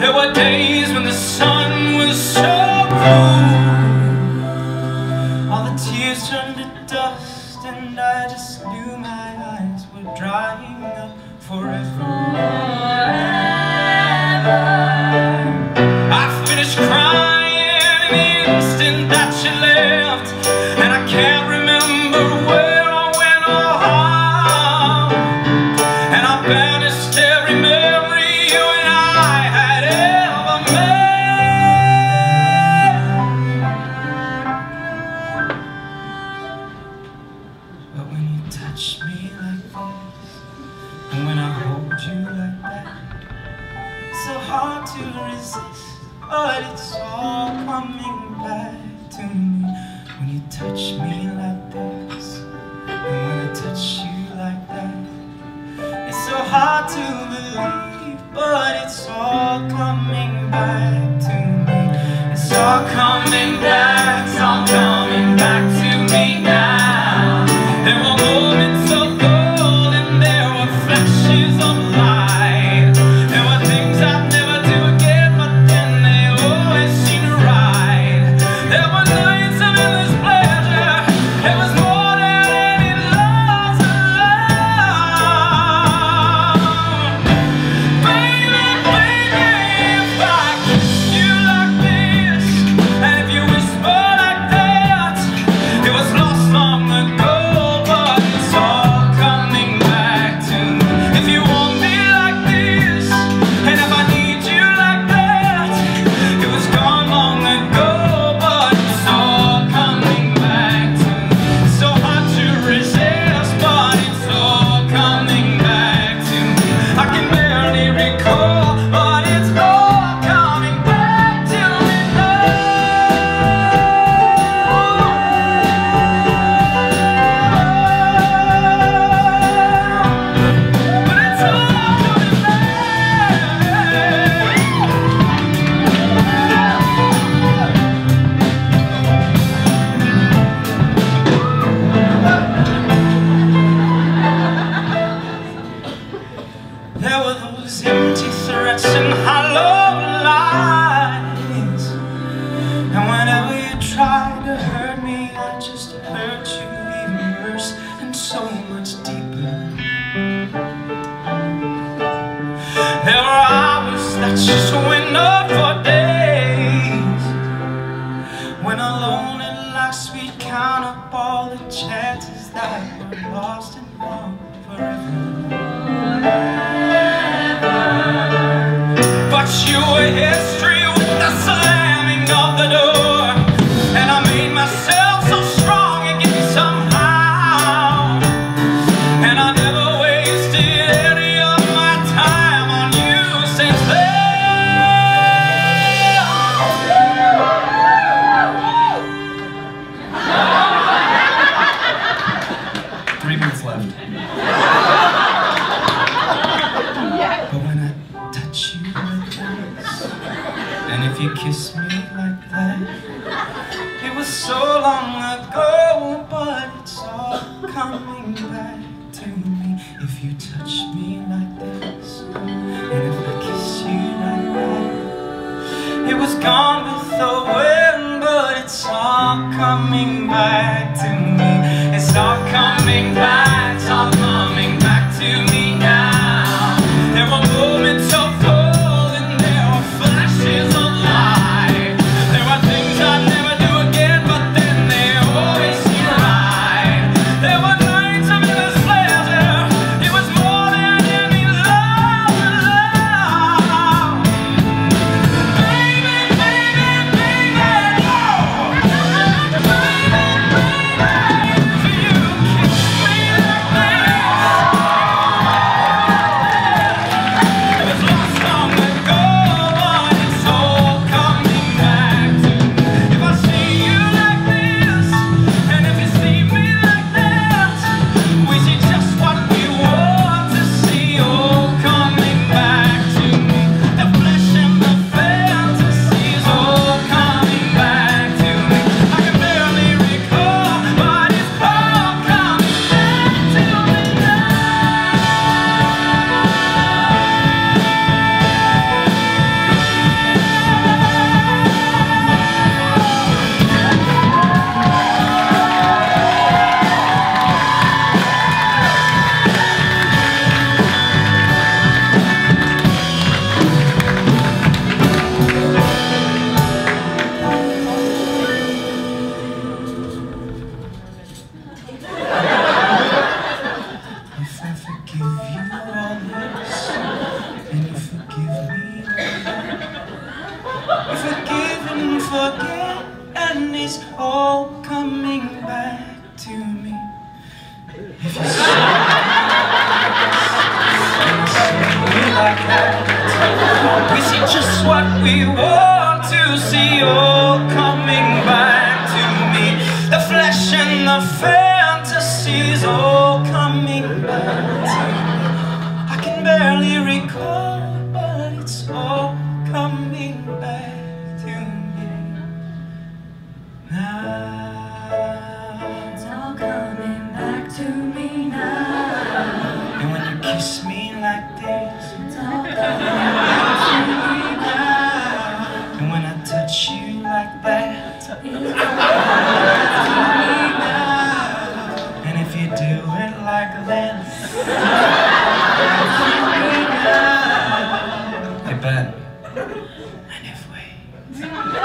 There were days when the sun was so blue. All the tears turned to dust, and I just knew my eyes were drying up forever. hard to resist, but it's all coming back to me when you touch me like this, and when I touch you like that. It's so hard to believe. just went up for days. When alone at last we count up all the chances that were lost and wrong forever. But you were here so long ago, but it's all coming back to me if you touch me like this, and if I kiss you like that. It was gone with the wind, but it's all coming back to me. It's all coming back. Forget, and it's all coming back to me. If you see me like that, we see just what we want to see, all coming back to me. The flesh and the fantasies, all coming back to me. I can barely recall, but it's all coming back to me now. It's all coming back to me now. And when you kiss me like this, it's all coming back to me now. And when I touch you like that, it's all coming back to me now. And if you do it like this. Ben. And if we.